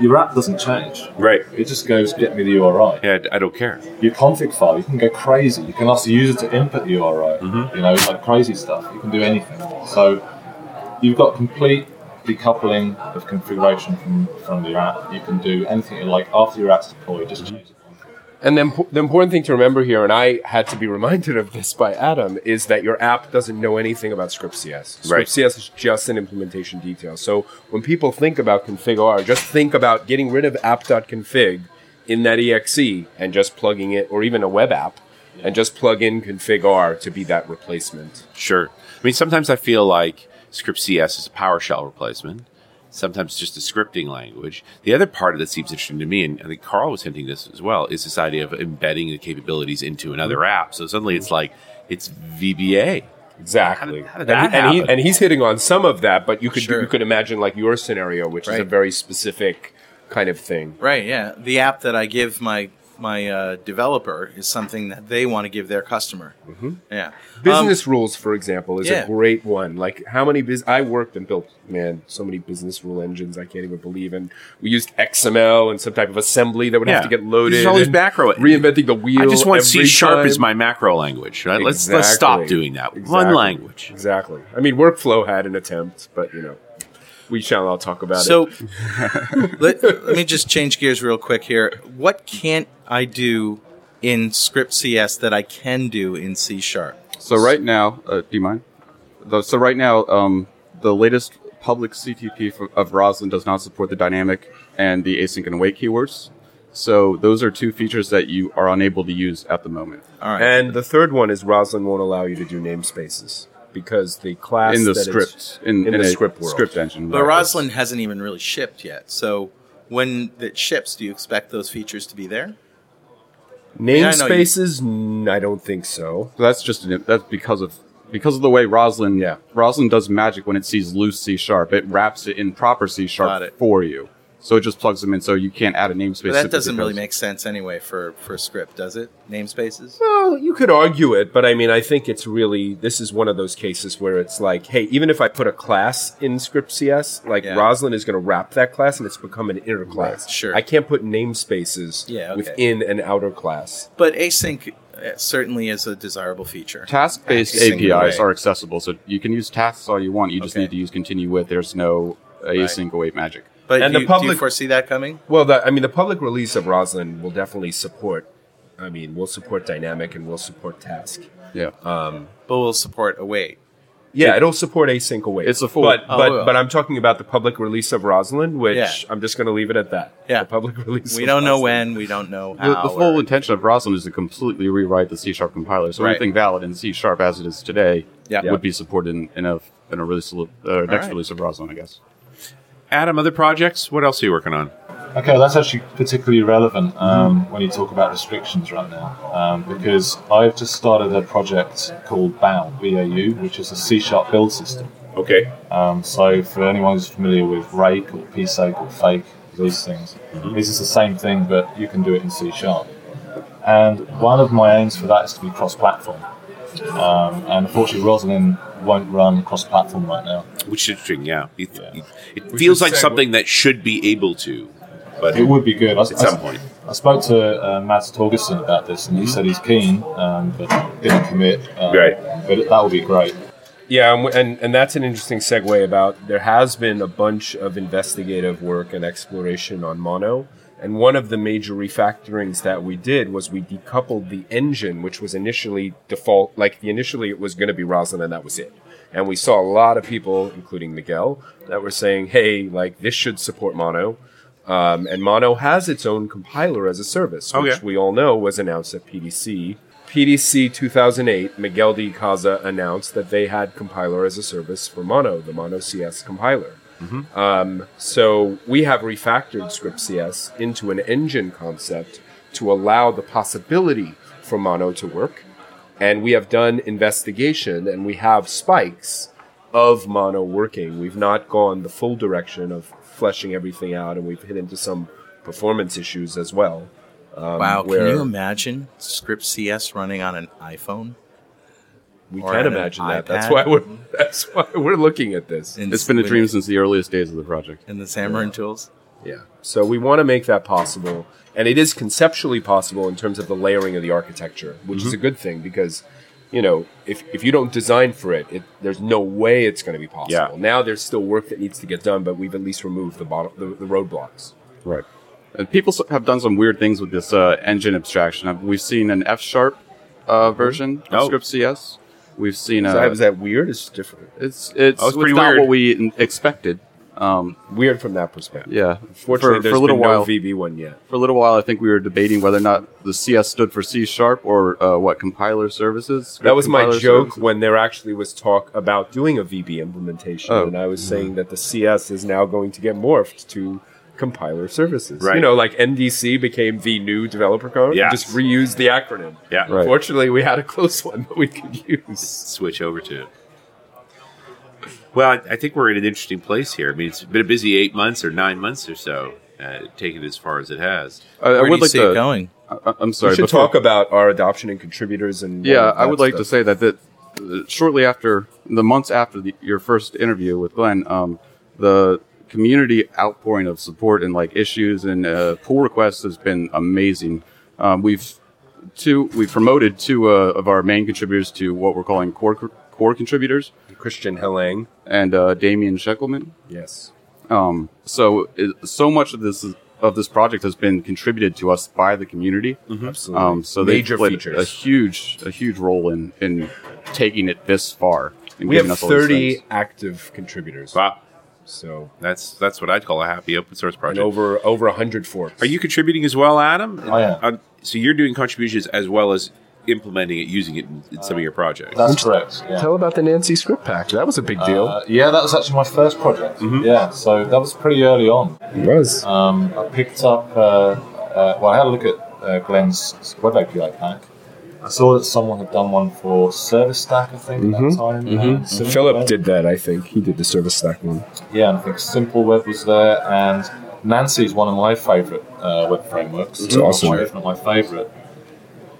S6: your app doesn't change.
S3: Right.
S6: It just goes, get me the URI.
S3: Yeah, I don't care.
S6: Your config file, you can go crazy. You can ask the user to input the URI. You know, like crazy stuff. You can do anything. So you've got complete decoupling of configuration from, from your app. You can do anything you like after your app's deployed. Just mm-hmm. change the config.
S4: And then the important thing to remember here, and I had to be reminded of this by Adam, is that your app doesn't know anything about Script script.cs.
S3: Right.
S4: Script.cs is just an implementation detail. So when people think about ConfigR, just think about getting rid of app.config in that exe and just plugging it, or even a web app, and just plug in ConfigR to be that replacement.
S3: Sure. I mean, sometimes I feel like script CS is a PowerShell replacement. Sometimes just a scripting language. The other part that seems interesting to me, and I think Carl was hinting this as well, is this idea of embedding the capabilities into another mm-hmm. app. So suddenly it's like it's VBA.
S4: Exactly.
S3: How did- how did
S4: and,
S3: that
S4: and, he,
S3: happen?
S4: and he's hitting on some of that, but you could
S1: Sure.
S4: you could imagine like your scenario, which is a very specific kind of thing.
S1: Right. Yeah. The app that I give my my uh, developer is something that they want to give their customer. Mm-hmm. Yeah.
S4: Business rules, for example, is
S1: yeah.
S4: a great one. Like how many biz I worked and built, man, so many business rule engines I can't even believe. And we used XML and some type of assembly that would have to get loaded.
S3: There's all these
S4: and
S3: macro-
S4: reinventing the wheel.
S3: I just want C
S4: every
S3: sharp
S4: time.
S3: as my macro language. Right? Let's let's stop doing that. One language.
S4: Exactly. I mean, workflow had an attempt, but you know, we shall not talk about
S1: So
S4: it.
S1: let, let me just change gears real quick here. What can't I do in script CS that I can do in C sharp?
S5: So right now, uh, do you mind? The, so right now, um, the latest public CTP for, of Roslyn does not support the dynamic and the async and await keywords. So those are two features that you are unable to use at the moment
S1: All right.
S4: And the third one is Roslyn won't allow you to do namespaces because the class
S5: in the
S4: that
S5: script
S4: is-
S5: in,
S4: in,
S5: in
S4: the
S5: a
S4: script world.
S5: script engine.
S1: but
S5: right.
S1: Roslyn hasn't even really shipped yet. So when it ships, do you expect those features to be there? Yeah, I know you-
S4: Namespaces, mm, I don't think so.
S5: So that's just an, that's because of because of the way Roslyn
S4: Yeah.
S5: Roslyn does magic when it sees loose C sharp. It wraps it in proper C sharp for you. So it just plugs them in. So you can't add a namespace.
S1: But that doesn't really make sense anyway for for a script, does it? Namespaces.
S4: Well, you could argue it, but I mean, I think it's really this is one of those cases where it's like, hey, even if I put a class in script CS, like
S1: Yeah.
S4: Roslyn is going to wrap that class and it's become an inner class.
S1: Right, sure.
S4: I can't put namespaces
S1: Yeah, okay.
S4: within an outer class.
S1: But async uh, certainly is a desirable feature.
S5: Task-based APIs
S1: away.
S5: are accessible, so you can use tasks all you want. You just
S1: Okay.
S5: need to use continue with. There's no async await magic.
S1: But
S4: And
S1: do
S4: the
S1: you, do you
S4: public-
S1: foresee that coming?
S4: Well, the, I mean, the public release of Roslyn will definitely support. I mean, we'll support dynamic and we'll support task.
S5: Yeah.
S1: But we'll support await.
S4: Yeah, it'll support async await.
S5: It's a full-
S4: but
S1: Oh,
S4: but
S1: well.
S4: but I'm talking about the public release of Roslyn, which
S1: Yeah.
S4: I'm just going to leave it at that.
S1: Yeah.
S4: the public release.
S1: We
S4: of
S1: don't know when. We don't know
S5: The,
S1: how.
S5: the full
S1: or-
S5: intention of Roslyn is to completely rewrite the C sharp compiler. So
S1: Right.
S5: anything valid in C sharp as it is today
S1: Yeah.
S5: would be supported in, in a in a release uh, next
S1: right.
S5: release of Roslyn, I guess.
S3: Adam, other projects? What else are you working on?
S6: Okay, well, that's actually particularly relevant um, when you talk about restrictions right now, um, because I've just started a project called BAU, B-A-U, which is a C-sharp build system.
S3: Okay.
S6: Um, so for anyone who's familiar with Rake or PSake or Fake, these things, this is the same thing, but you can do it in C Sharp. And one of my aims for that is to be cross-platform. Um, and unfortunately, Roslyn won't run cross-platform right now.
S3: Which is interesting, yeah. It,
S6: Yeah.
S3: it, it feels like
S4: say
S3: something that should be able to, but
S6: It would be good. I,
S3: at some point.
S6: I spoke to uh, Mads Torgersen about this, and he said he's keen, um, but didn't commit. Um,
S3: Right.
S6: But that would be great.
S4: Yeah, and, and and that's an interesting segue about there has been a bunch of investigative work and exploration on mono. And one of the major refactorings that we did was we decoupled the engine, which was initially default, like the initially it was going to be Roslyn and that was it. And we saw a lot of people, including Miguel, that were saying, hey, like this should support mono. Um, and mono has its own compiler as a service, which
S3: yeah.
S4: we all know was announced at PDC PDC 2008, Miguel de Icaza announced that they had compiler as a service for Mono, the Mono CS compiler. Um, so we have refactored Script CS into an engine concept to allow the possibility for Mono to work. And we have done investigation and we have spikes of Mono working. We've not gone the full direction of fleshing everything out, and we've hit into some performance issues as well. Um,
S1: wow, can you imagine Script CS running on an iPhone?
S4: We
S1: or
S4: can
S1: on an
S4: imagine that. That's why we're that's why we're looking at this.
S1: In,
S5: It's been a dream since the earliest days of the project.
S1: in the Xamarin tools.
S4: Yeah. So we want to make that possible, and it is conceptually possible in terms of the layering of the architecture, which is a good thing because, you know, if if you don't design for it, it there's no way it's going to be possible.
S3: Yeah.
S4: Now there's still work that needs to get done, but we've at least removed the bottom, the, the roadblocks.
S5: Right. And people have done some weird things with this uh, engine abstraction. We've seen an F sharp uh, version of
S3: Oh.
S5: Script CS. We've seen uh,
S4: is that weird? It's different.
S5: it's it's,
S3: Oh, it's
S5: it's not what we expected. Um,
S4: Weird from that perspective.
S5: yeah.
S4: Fortunately,
S5: for,
S4: there's
S5: for a little
S4: been
S5: while,
S4: no VB one yet.
S5: for a little while, I think we were debating whether or not the CS stood for C sharp or uh, what compiler services.
S4: That was my joke
S5: services.
S4: when there actually was talk about doing a VB implementation,
S5: Oh.
S4: and I was saying that the CS is now going to get morphed to compiler services.
S3: Right.
S4: You know, like NDC became the new developer code.
S3: Yes.
S4: Just reuse the acronym.
S3: Yeah.
S5: Right.
S4: Fortunately, we had a close one that we could use.
S3: switch over to it. Well, I, I think we're in an interesting place here. I mean, it's been a busy eight months or nine months or so, uh, taking it as far as it has.
S5: I, I
S1: Where do
S5: would
S1: you
S5: like
S1: see
S5: to.
S1: it going?
S5: I, I'm sorry.
S4: we should
S5: before-
S4: talk about our adoption and contributors and
S5: Yeah, I would like to say that that uh, shortly after the months after the, your first interview with Glenn, um, the community outpouring of support and like issues and uh, pull requests has been amazing. Um, we've two we promoted two uh, of our main contributors to what we're calling core core contributors,
S4: Christian Hellang.
S5: and uh, Damian Schenkelman.
S4: Yes.
S5: Um, so so much of this is, of this project has been contributed to us by the community.
S4: Absolutely.
S5: Um, so they
S4: Major
S5: played
S4: features.
S5: a huge a huge role in in taking it this far. And
S4: we
S5: giving
S4: have
S5: us
S4: 30 active contributors.
S3: Wow,
S4: So,
S3: that's that's what I'd call a happy open source
S4: and
S3: project.
S4: over over 100 forks.
S3: Are you contributing as well, Adam?
S6: I am.
S3: Uh, so you're doing contributions as well as implementing it, using it in, in some of your projects.
S6: That's correct. Yeah.
S4: Tell about the Nancy script pack. That was a big deal.
S6: Uh, yeah, that was actually my first project. Yeah, so that was pretty early on.
S4: it was.
S6: Um, I picked up, uh, uh, well, I had a look at uh, Glenn's web API pack. I saw that someone had done one for Service Stack, I think, at that time. and Simple
S4: Filip
S6: Web.
S4: did that, I think. He did the service stack one.
S6: Yeah, and I think Simple Web was there, and Nancy's one of my favourite uh, web frameworks.
S4: It's awesome.
S6: If not my favourite.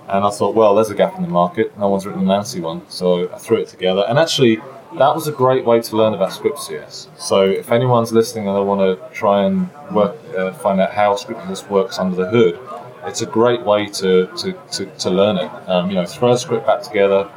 S6: And I thought, well, there's a gap in the market. No one's written a Nancy one, so I threw it together. And actually, that was a great way to learn about Script.cs. So if anyone's listening and they want to try and work, uh, find out how Script.cs works under the hood, it's a great way to, to, to, to learn it. Um, you know, throw a script pack together,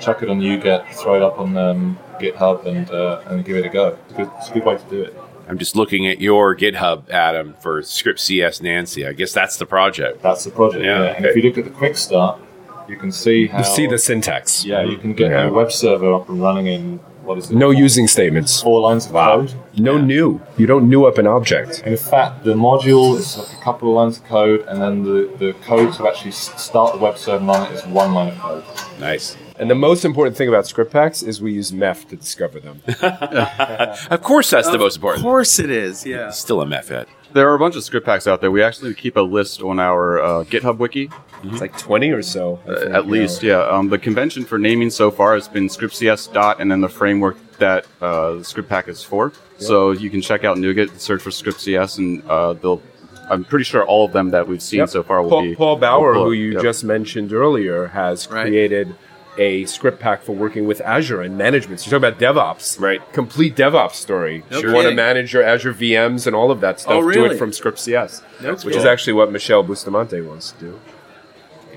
S6: chuck it on NuGet, throw it up on um, GitHub, and uh, and give it a go. It's a, good, it's a good way to do it.
S3: I'm just looking at your GitHub, Adam, for Script CS Nancy. I guess that's the project.
S6: That's the project.
S3: Yeah,
S6: Yeah. And if you look at the quick start, you can see how.
S4: You see the syntax.
S6: Yeah, you can get
S4: Yeah.
S6: a web server up and running in what is it?
S4: No using statements.
S6: four lines of code.
S4: No new. You don't new up an object.
S6: In fact, the module is like a couple of lines of code, and then the, the code to actually start the web server and run it is one line of code.
S3: Nice.
S4: And the most important thing about script packs is we use MEF to discover them.
S3: Of course, that's the most important.
S1: Of course it is. Yeah.
S3: Still a method.
S5: There are a bunch of script packs out there. We actually keep a list on our uh, GitHub wiki,
S4: It's like 20 or so.
S5: Uh, at
S4: you
S5: least.
S4: know.
S5: Yeah. Um, the convention for naming so far has been scriptcs dot and then the framework that uh, the script pack is for. So you can check out NuGet, search for scriptcs, and uh, they'll. I'm pretty sure all of them that we've seen
S4: Yep.
S5: so far will
S4: Paul,
S5: be.
S4: Paul Bouwer,
S5: will
S4: who you
S5: Yep.
S4: just mentioned earlier, has
S1: Right.
S4: created a script pack for working with Azure and management. So you're talking about DevOps,
S3: Right.
S4: Complete DevOps story.
S1: No
S4: you want to manage your Azure VMs and all of that stuff.
S1: Oh,
S4: Do it from Script CS,
S1: That's
S4: which
S1: cool.
S4: is actually what Michele Bustamante wants to do.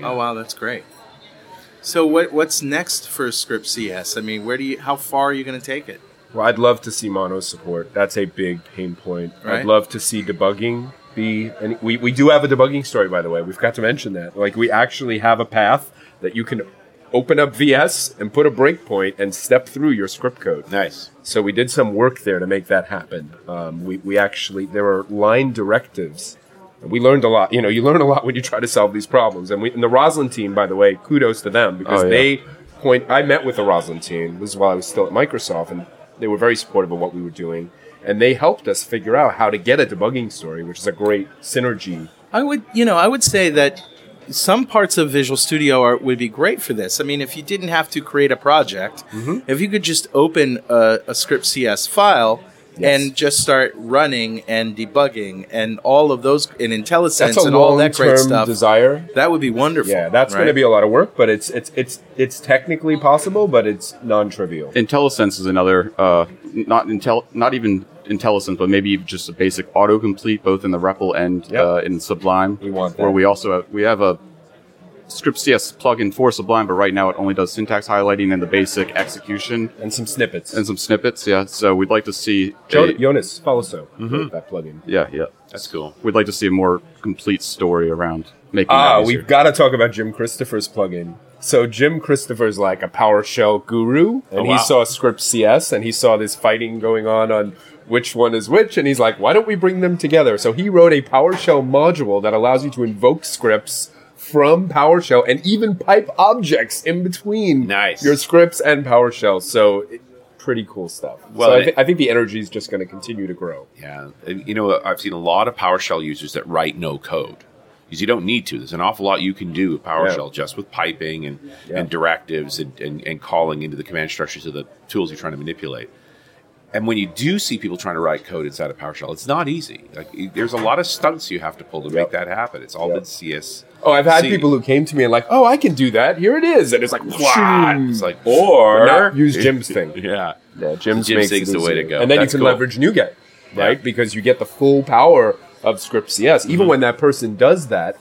S1: Oh wow, that's great. So what what's next for Script CS? I mean, where do you how far are you going to take it?
S4: Well, I'd love to see mono support. That's a big pain point.
S1: Right.
S4: I'd love to see debugging be. And we, we do have a debugging story, by the way. We've got to mention that. Like, we actually have a path that you can open up VS and put a breakpoint and step through your script code.
S3: Nice.
S4: So we did some work there to make that happen. Um, we, we actually, there are line directives We learned a lot. You know, you learn a lot when you try to solve these problems. And, we, and the Roslyn team, by the way, kudos to them because
S5: Oh, yeah.
S4: they point. I met with the Roslyn team. This is while I was still at Microsoft, and they were very supportive of what we were doing. And they helped us figure out how to get a debugging story, which is a great synergy.
S1: I would, you know, I would say that some parts of Visual Studio are, would be great for this. I mean, if you didn't have to create a project,
S4: Mm-hmm.
S1: if you could just open a, a script CS file
S4: Yes.
S1: and just start running and debugging and all of those in IntelliSense and all that great stuff,
S4: desire.
S1: that would be wonderful.
S4: Yeah, that's going to be a lot of work, but it's it's it's it's technically possible, but it's non-trivial.
S5: IntelliSense is another, uh, not Intel, not even IntelliSense, but maybe just a basic autocomplete, both in the REPL and
S4: Yep.
S5: uh, in Sublime.
S4: We want
S5: Where we also have, we have a script CS plugin for Sublime, but right now it only does syntax highlighting and the basic execution
S4: and some snippets.
S5: and some snippets. Yeah, so we'd like to see.
S4: Jo-
S5: a-
S4: Jonas Faloso
S1: Mm-hmm.
S4: that plugin.
S5: yeah, yeah.
S3: That's cool.
S5: We'd like to see a more complete story around making.
S4: Ah, we've got to talk about Jim Christopher's plugin. So Jim Christopher's like a PowerShell guru, and
S3: Oh,
S4: he saw Script CS, and he saw this fighting going on on which one is which, and he's like, why don't we bring them together? So he wrote a PowerShell module that allows you to invoke scripts from PowerShell and even pipe objects in between
S3: Nice.
S4: your scripts and PowerShell. So it- pretty cool stuff.
S3: Well,
S4: so I,
S3: it-
S4: I think the energy is just going to continue to grow.
S3: Yeah, and, you know, I've seen a lot of PowerShell users that write no code because you don't need to. There's an awful lot you can do with PowerShell just with piping and,
S4: Yeah.
S3: and directives and, and, and calling into the command structures of the tools you're trying to manipulate. And when you do see people trying to write code inside of PowerShell, it's not easy. Like there's a lot of stunts you have to pull to make that happen. It's all
S4: Yep.
S3: been CS.
S4: Oh, I've had people who came to me and like, oh, I can do that. Here it is, and it's like,
S3: What? It's like
S4: or not use Jim's thing.
S3: Yeah,
S4: Yeah, Jim's,
S3: Jim's
S4: makes
S3: the way to go.
S4: And then
S3: That's
S4: you can
S3: cool.
S4: leverage NuGet, right?
S3: Yeah.
S4: Because you get the full power of script CS.
S3: Mm-hmm.
S4: Even when that person does that,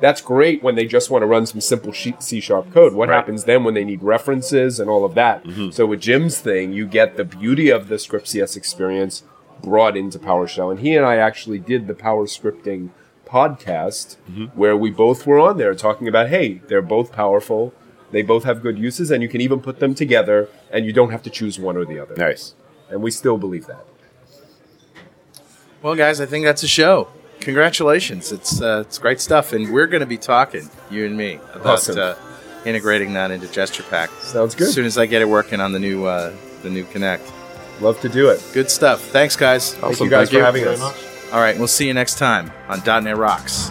S4: that's great when they just want to run some simple C sharp code. What
S3: Right.
S4: happens then when they need references and all of that?
S3: Mm-hmm.
S4: So with Jim's thing, you get the beauty of the script CS experience brought into PowerShell. And he and I actually did the power scripting podcast
S3: Mm-hmm.
S4: where we both were on there talking about, hey, they're both powerful. They both have good uses, and you can even put them together, and you don't have to choose one or the other.
S3: nice.
S4: And we still believe that.
S1: Well, guys, I think that's a show. Congratulations! It's uh, it's great stuff, and we're going to be talking, you and me, about
S4: Awesome.
S1: uh, integrating that into GesturePak.
S4: Sounds good.
S1: As soon as I get it working on the new uh, the new Kinect.
S4: Love to do it.
S1: Good stuff. Thanks, guys.
S4: Thank you guys for having us.
S1: All right, we'll see you next time on .NET Rocks.